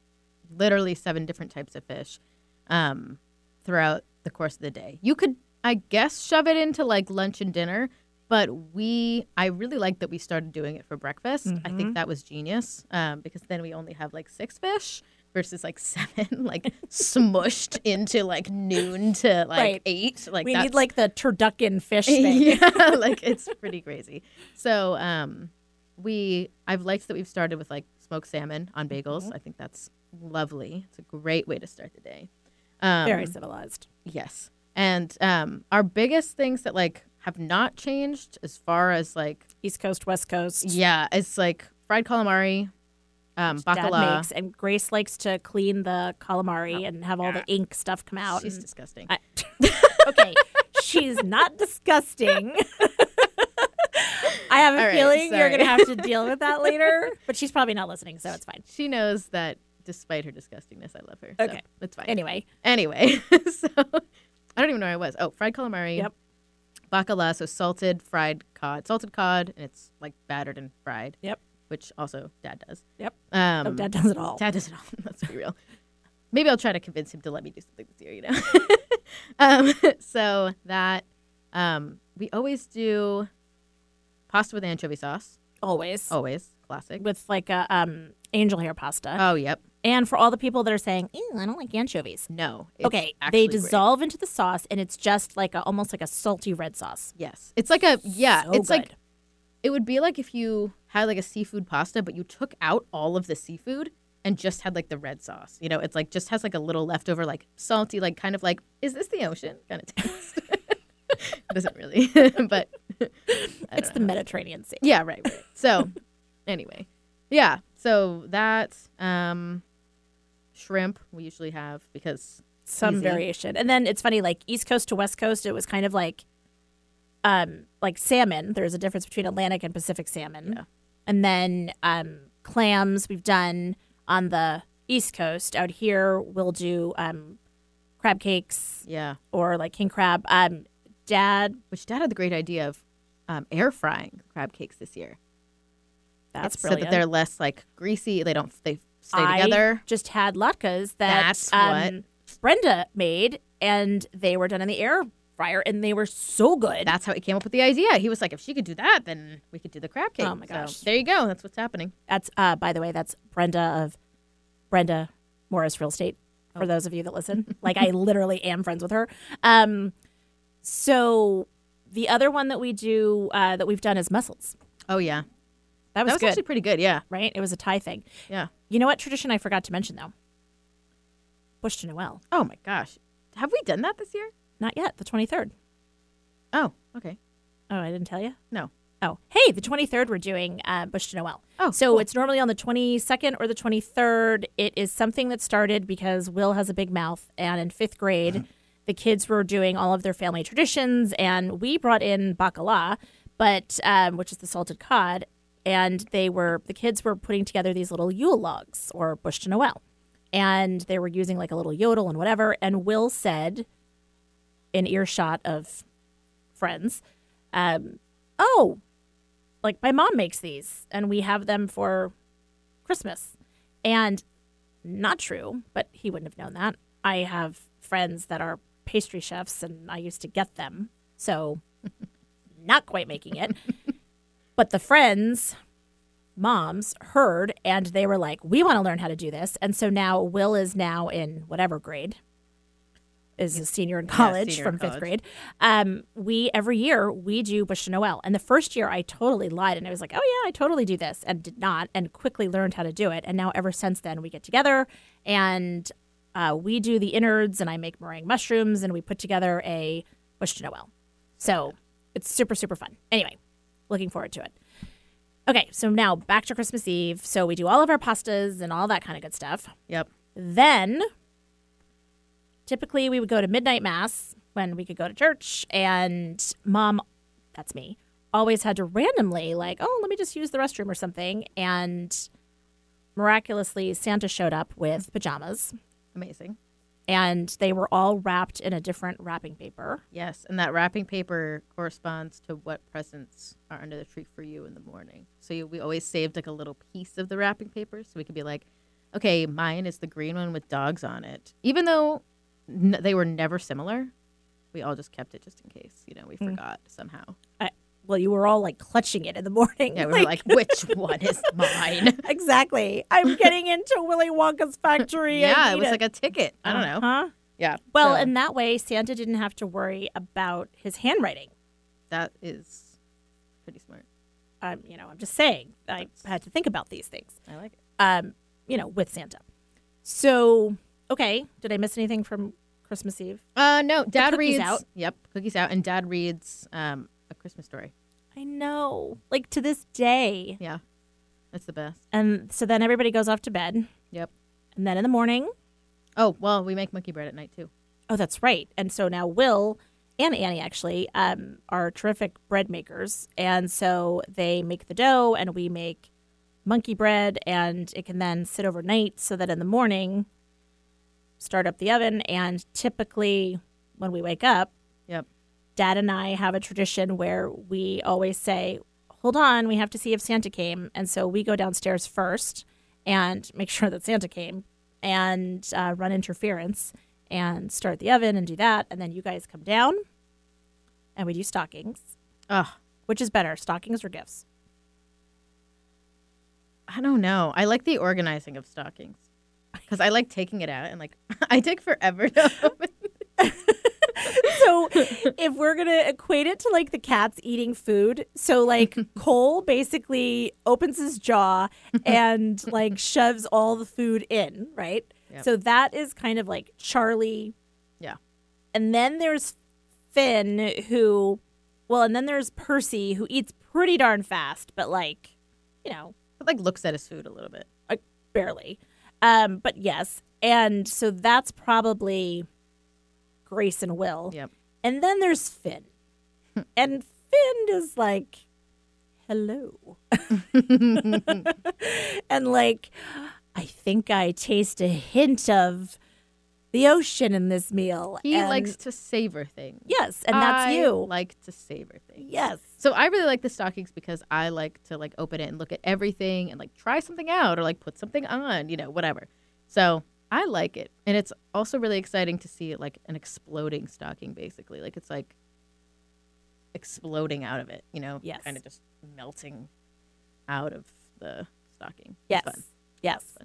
literally seven different types of fish um, throughout the course of the day. You could, I guess, shove it into like lunch and dinner, but we, I really like that we started doing it for breakfast. I think that was genius um, because then we only have like six fish versus like seven, like smushed into like noon to like Right. eight. Like we that's- need like the turducken fish thing. yeah, like it's pretty crazy. So, um, we I've liked that we've started with like smoked salmon on bagels. Mm-hmm. I think that's lovely. It's a great way to start the day. Um, Very civilized. yes, and um, our biggest things that like have not changed as far as like East Coast, West Coast. yeah, it's like fried calamari, um, Dad bacala. makes, and Grace likes to clean the calamari and have all the ink stuff come out. She's disgusting. I- okay, she's not disgusting. I have a right, feeling you're going to have to deal with that later, but she's probably not listening, so it's fine. she knows that despite her disgustingness, I love her. so Okay. it's fine. Anyway, Anyway, so I don't even know where I was. Oh, fried calamari. Yep. Bacala, so salted fried cod, salted cod, and it's like battered and fried. Yep. Which also Dad does. Yep. Um, oh, Dad does it all. Dad does it all. Let's be real. Maybe I'll try to convince him to let me do something this year. You know. um, so that um, we always do pasta with anchovy sauce. Always. Always classic. With like a um, angel hair pasta. Oh, yep. And for all the people that are saying, I don't like anchovies. No. Okay, they great. dissolve into the sauce, and it's just like a almost like a salty red sauce. Yes, it's like a yeah. So it's like it would be like if you had like a seafood pasta, but you took out all of the seafood and just had like the red sauce. You know, it's like just has like a little leftover, like salty, like kind of like is this the ocean kind of taste. it doesn't really, but it's the. Mediterranean Sea. yeah, right, right. So anyway, yeah. So that um, shrimp we usually have because some Easy. variation. And then it's funny, like East Coast to West Coast, it was kind of like, um, like salmon. There's a difference between Atlantic and Pacific salmon. Yeah. And then um, clams we've done on the East Coast. Out here, we'll do um, crab cakes yeah, or like king crab. Um, Dad, which Dad had the great idea of um, air frying crab cakes this year. that's so brilliant. that they're less like greasy. They don't they stay I together. just had latkes that That's um, Brenda made, and they were done in the air fryer, and they were so good. That's how he came up with the idea. He was like, if she could do that, then we could do the crab cake. Oh my So, gosh. there you go. That's what's happening. That's uh by the way, that's Brenda of Brenda Morris Real Estate for Oh. those of you that listen. like I literally am friends with her. Um so the other one that we do uh that we've done is mussels. Oh yeah, That was, that was actually pretty good. Yeah, right? It was a Thai thing. yeah. You know what tradition I forgot to mention though? Bûche de Noël. Oh my gosh, have we done that this year? Not yet, the 23rd. Oh, okay. Oh, I didn't tell you? No. Oh, hey, the 23rd, we're doing uh, Bûche de Noël. Oh, so cool. it's normally on the 22nd or the 23rd. It is something that started because Will has a big mouth, and in fifth grade, the kids were doing all of their family traditions, and we brought in bacala, but um, which is the salted cod, and they were the kids were putting together these little Yule logs or Bûche de Noël, and they were using like a little yodel and whatever. And Will said, in earshot of friends, um, "Oh, like my mom makes these and we have them for Christmas. And not true, but he wouldn't have known that. I have friends that are pastry chefs and I used to get them. So not quite making it. But the friends moms heard and they were like, "We want to learn how to do this." And so now Will is now in whatever grade is a senior in college senior from in fifth college. grade. Um, we every year we do Bûche de Noël, and the first year I totally lied and I was like, "Oh yeah, I totally do this," and did not, and quickly learned how to do it. And now ever since then, we get together and uh, we do the innards, and I make meringue mushrooms, and we put together a Bûche de Noël. So it's super super fun. Anyway, looking forward to it. Okay, so now back to Christmas Eve. So we do all of our pastas and all that kind of good stuff. Yep. Then typically we would go to midnight mass when we could go to church and mom that's me always had to randomly like oh let me just use the restroom or something and miraculously santa showed up with pajamas Amazing. And they were all wrapped in a different wrapping paper. Yes, and that wrapping paper corresponds to what presents are under the tree for you in the morning. So you, we always saved like a little piece of the wrapping paper, so we could be like, okay, mine is the green one with dogs on it, even though n- they were never similar. We all just kept it just in case, you know, we mm. forgot somehow. I, well, you were all like clutching it in the morning. Yeah, we were like, which one is mine? exactly. I'm getting into Willy Wonka's factory. Yeah, it was like a ticket. I don't know. Huh? Yeah. Well, so and that way Santa didn't have to worry about his handwriting. that is pretty smart. Um, you know, I'm just saying. I had to think about these things. I like it. Um, you know, with Santa. So, okay, did I miss anything from Christmas Eve? Uh, no, Dad cookies reads. out. Yep, cookies out, and Dad reads um a Christmas story. I know, like to this day. Yeah, that's the best. And so then everybody goes off to bed, Yep. and then in the morning, Oh well, we make monkey bread at night too. Oh, that's right. And so now Will and Annie actually um, are terrific bread makers, and so they make the dough, and we make monkey bread, and it can then sit overnight, so that in the morning, start up the oven, and typically when we wake up. Dad and I have a tradition where we always say, "Hold on, we have to see if Santa came," and so we go downstairs first and make sure that Santa came and uh, run interference and start the oven and do that, and then you guys come down and we do stockings. Ugh, Which is better, stockings or gifts? I don't know. I like the organizing of stockings because I like taking it out and like I take forever to open. so if we're gonna equate it to like the cats eating food so like cole basically opens his jaw and like shoves all the food in right Yep. so that is kind of like charlie Yeah. and then there's finn who well and then there's percy who eats pretty darn fast but like you know like looks at his food a little bit. like barely. Um, but yes, and so that's probably Grace and Will. Yep. And then there's Finn, hmm. and Finn is like, "Hello," and like, I think I taste a hint of the ocean in this meal. He And- likes to savor things. yes, and that's I you. Like to savor things. yes, So I really like the stockings because I like to like open it and look at everything and like try something out or like put something on, you know, whatever. So I like it. And it's also really exciting to see like an exploding stocking basically. Like it's like exploding out of it, you know? Yes. Kind of just melting out of the stocking. Yes, yes.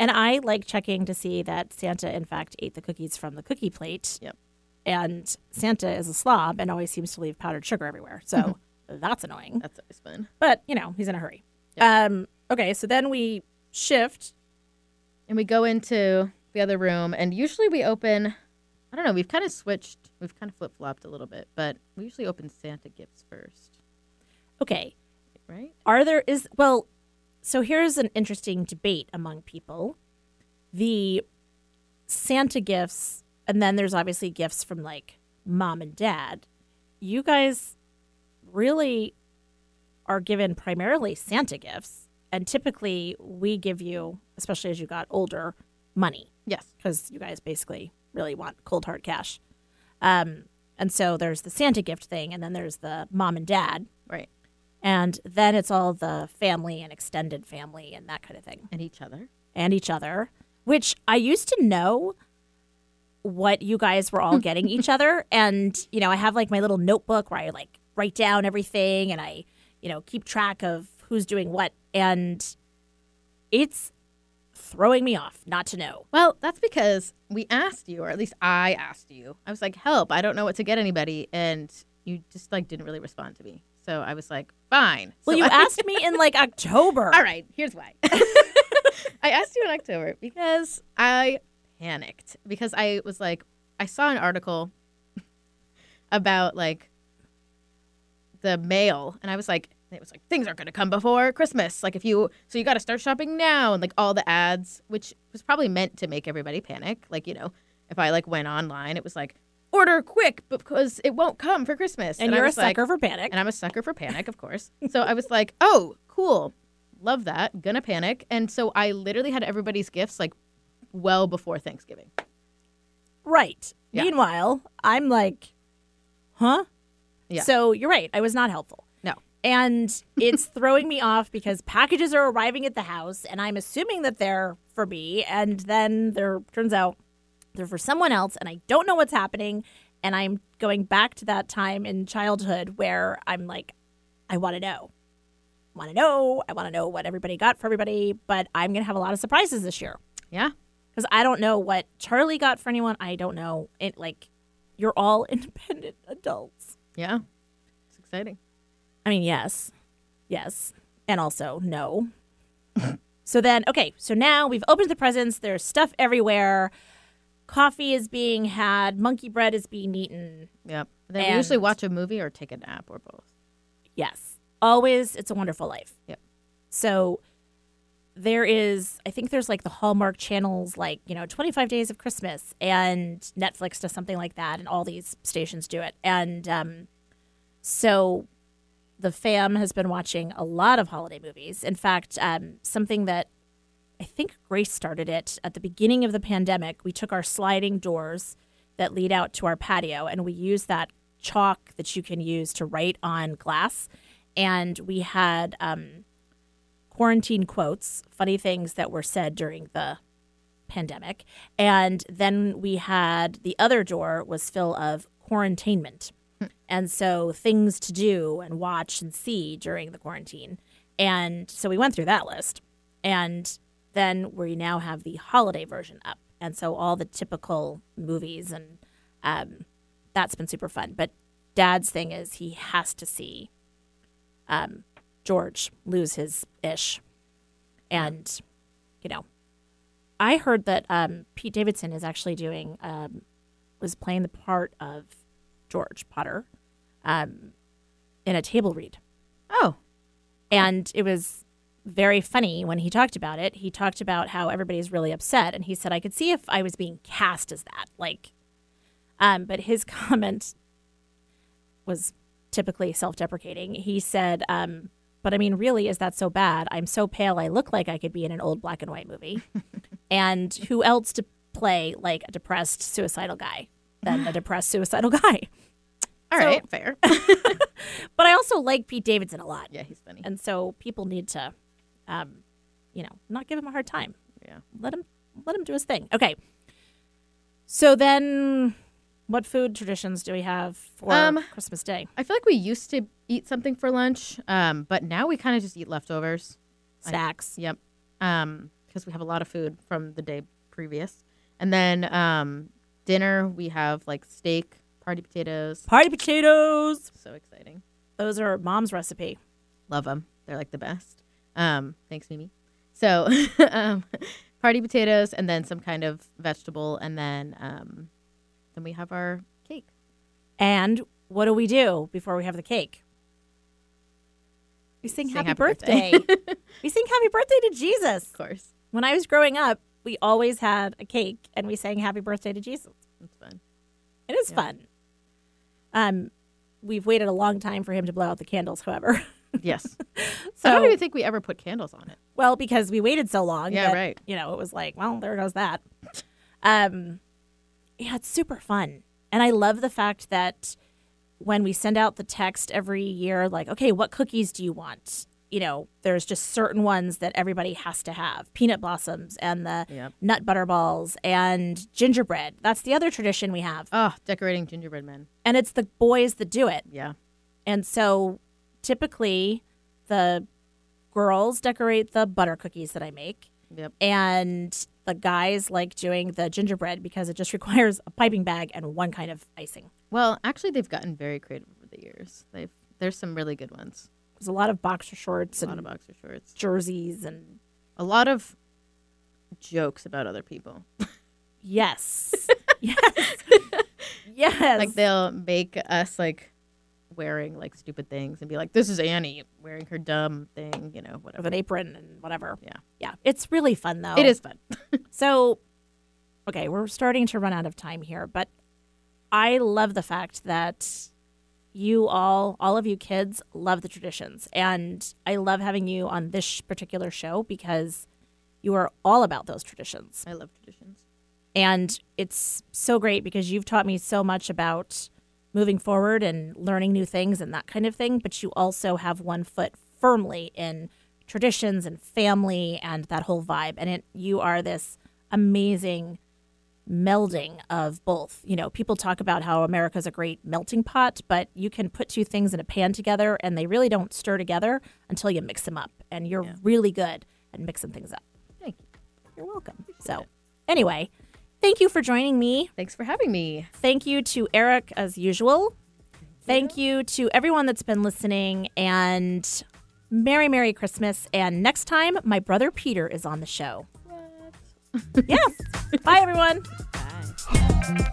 And I like checking to see that Santa, in fact, ate the cookies from the cookie plate. Yep. And Santa is a slob and always seems to leave powdered sugar everywhere. So that's annoying. That's always fun. But, you know, he's in a hurry. Um, okay, so then we shift. And we go into the other room and usually we open I don't know, we've kind of switched we've kind of flip flopped a little bit, but we usually open Santa gifts first. Okay. Right? Are there, is, well, so here's an interesting debate among people. The Santa gifts, and then there's obviously gifts from like mom and dad. You guys really are given primarily Santa gifts. And typically we give you, especially as you got older, money Yes. because you guys basically really want cold hard cash. Um, and so there's the Santa gift thing, and then there's the mom and dad, Right. and then it's all the family and extended family and that kind of thing, And each other. and each other. Which I used to know what you guys were all getting each other, and you know I have like my little notebook where I like write down everything, and I you know keep track of who's doing what, and it's throwing me off not to know. Well, that's because we asked you, or at least I asked you. I was like, "Help! I don't know what to get anybody," and you just like didn't really respond to me. So I was like, "Fine." Well, So you I- asked me in like October. All right, here's why. I asked you in October because I panicked because I was like, I saw an article about like the mail, and I was like, it was like things aren't going to come before Christmas. Like if you, so you got to start shopping now, and like all the ads, which was probably meant to make everybody panic. Like you know, if I like went online, it was like order quick because it won't come for Christmas, and I you're a was like, sucker for panic. and I'm a sucker for panic, of course. So I was like, oh, cool. Love that. Gonna panic. And so I literally had everybody's gifts like well before Thanksgiving. Right. Yeah. Meanwhile, I'm like, huh? Yeah. So you're right. I was not helpful. And it's throwing me off because packages are arriving at the house and I'm assuming that they're for me. And then there turns out they're for someone else and I don't know what's happening. And I'm going back to that time in childhood where I'm like, I want to know. Want to know. I want to know what everybody got for everybody. But I'm going to have a lot of surprises this year Yeah. because I don't know what Charlie got for anyone. I don't know. It like you're all independent adults. Yeah. It's exciting. I mean, yes, yes, and also no. so then, okay, so now we've opened the presents. There's stuff everywhere. Coffee is being had. Monkey bread is being eaten. Yep. They we usually watch a movie or take a nap or both. Yes, always. It's a Wonderful Life. Yep. So there is, I think there's like the Hallmark channels, like, you know, 25 Days of Christmas, and Netflix does something like that, and all these stations do it. And um, so the fam has been watching a lot of holiday movies. In fact, um, something that I think Grace started it at the beginning of the pandemic, we took our sliding doors that lead out to our patio and we used that chalk that you can use to write on glass. And we had um, quarantine quotes, funny things that were said during the pandemic. And then we had the other door was full of quarantainment. And so things to do and watch and see during the quarantine. And so we went through that list. And then we now have the holiday version up. And so all the typical movies and um, that's been super fun. But dad's thing is he has to see um, George lose his ish. And, you know, I heard that um, Pete Davidson is actually doing, um, was playing the part of George Potter um, in a table read. Oh. And it was very funny when he talked about it. He talked about how everybody's really upset. And he said, I could see if I was being cast as that. Like, um, but his comment was typically self deprecating. He said, um, but I mean, really, is that so bad? I'm so pale, I look like I could be in an old black and white movie. and who else to play like a depressed suicidal guy than a depressed suicidal guy? All So- right. Fair. But I also like Pete Davidson a lot. yeah, he's funny. And so people need to, um, you know, not give him a hard time. Yeah. Let him let him do his thing. Okay. So then, what food traditions do we have for Um, Christmas Day? I feel like we used to eat something for lunch, um, but now we kind of just eat leftovers. Snacks. Yep. Um, because we have a lot of food from the day previous, and then um, dinner we have like steak, party potatoes. Party potatoes. So exciting. Those are mom's recipe. Love them. They're like the best. Um, thanks, Mimi. So, um, party potatoes, and then some kind of vegetable, and then um, then we have our cake. And what do we do before we have the cake? We sing, Sing happy, happy birthday. birthday. we sing happy birthday to Jesus. Of course, When I was growing up, we always had a cake and we sang happy birthday to Jesus. it's fun. It is Yeah. fun. Um, we've waited a long time for him to blow out the candles, however. Yes. So, I don't even think we ever put candles on it. well, because we waited so long. Yeah, that, right. You know, it was like, well, there goes that. Um, yeah, it's super fun, and I love the fact that when we send out the text every year, like, okay, what cookies do you want? You know, there's just certain ones that everybody has to have: peanut blossoms and the Yep. nut butter balls and gingerbread. That's the other tradition we have, Oh, decorating gingerbread men. and it's the boys that do it. Yeah. And so typically the girls decorate the butter cookies that I make Yep. and the guys like doing the gingerbread because it just requires a piping bag and one kind of icing. Well, actually, they've gotten very creative over the years. They've there's some really good ones. There's a lot of boxer shorts A lot and of boxer shorts. jerseys and A lot of jokes about other people. yes. yes. yes. Like they'll make us like wearing like stupid things and be like, "This is Annie wearing her dumb thing," you know, with whatever. an apron and whatever. Yeah. Yeah. It's really fun though. It is fun. So, okay, we're starting to run out of time here, but I love the fact that you all, all of you kids, love the traditions. And I love having you on this particular show because you are all about those traditions. I love traditions. And it's so great because you've taught me so much about moving forward and learning new things and that kind of thing. But you also have one foot firmly in traditions and family and that whole vibe. And it, you are this amazing melding of both. You know, people talk about how America's a great melting pot, but you can put two things in a pan together and they really don't stir together until you mix them up. And you're Yeah. really good at mixing things up. Thank you. You're welcome. So, anyway, thank you for joining me. Thanks for having me. Thank you to Eric as usual. Thank you to everyone that's been listening and Merry Merry Christmas and next time my brother Peter is on the show. Yes. Bye everyone. Bye.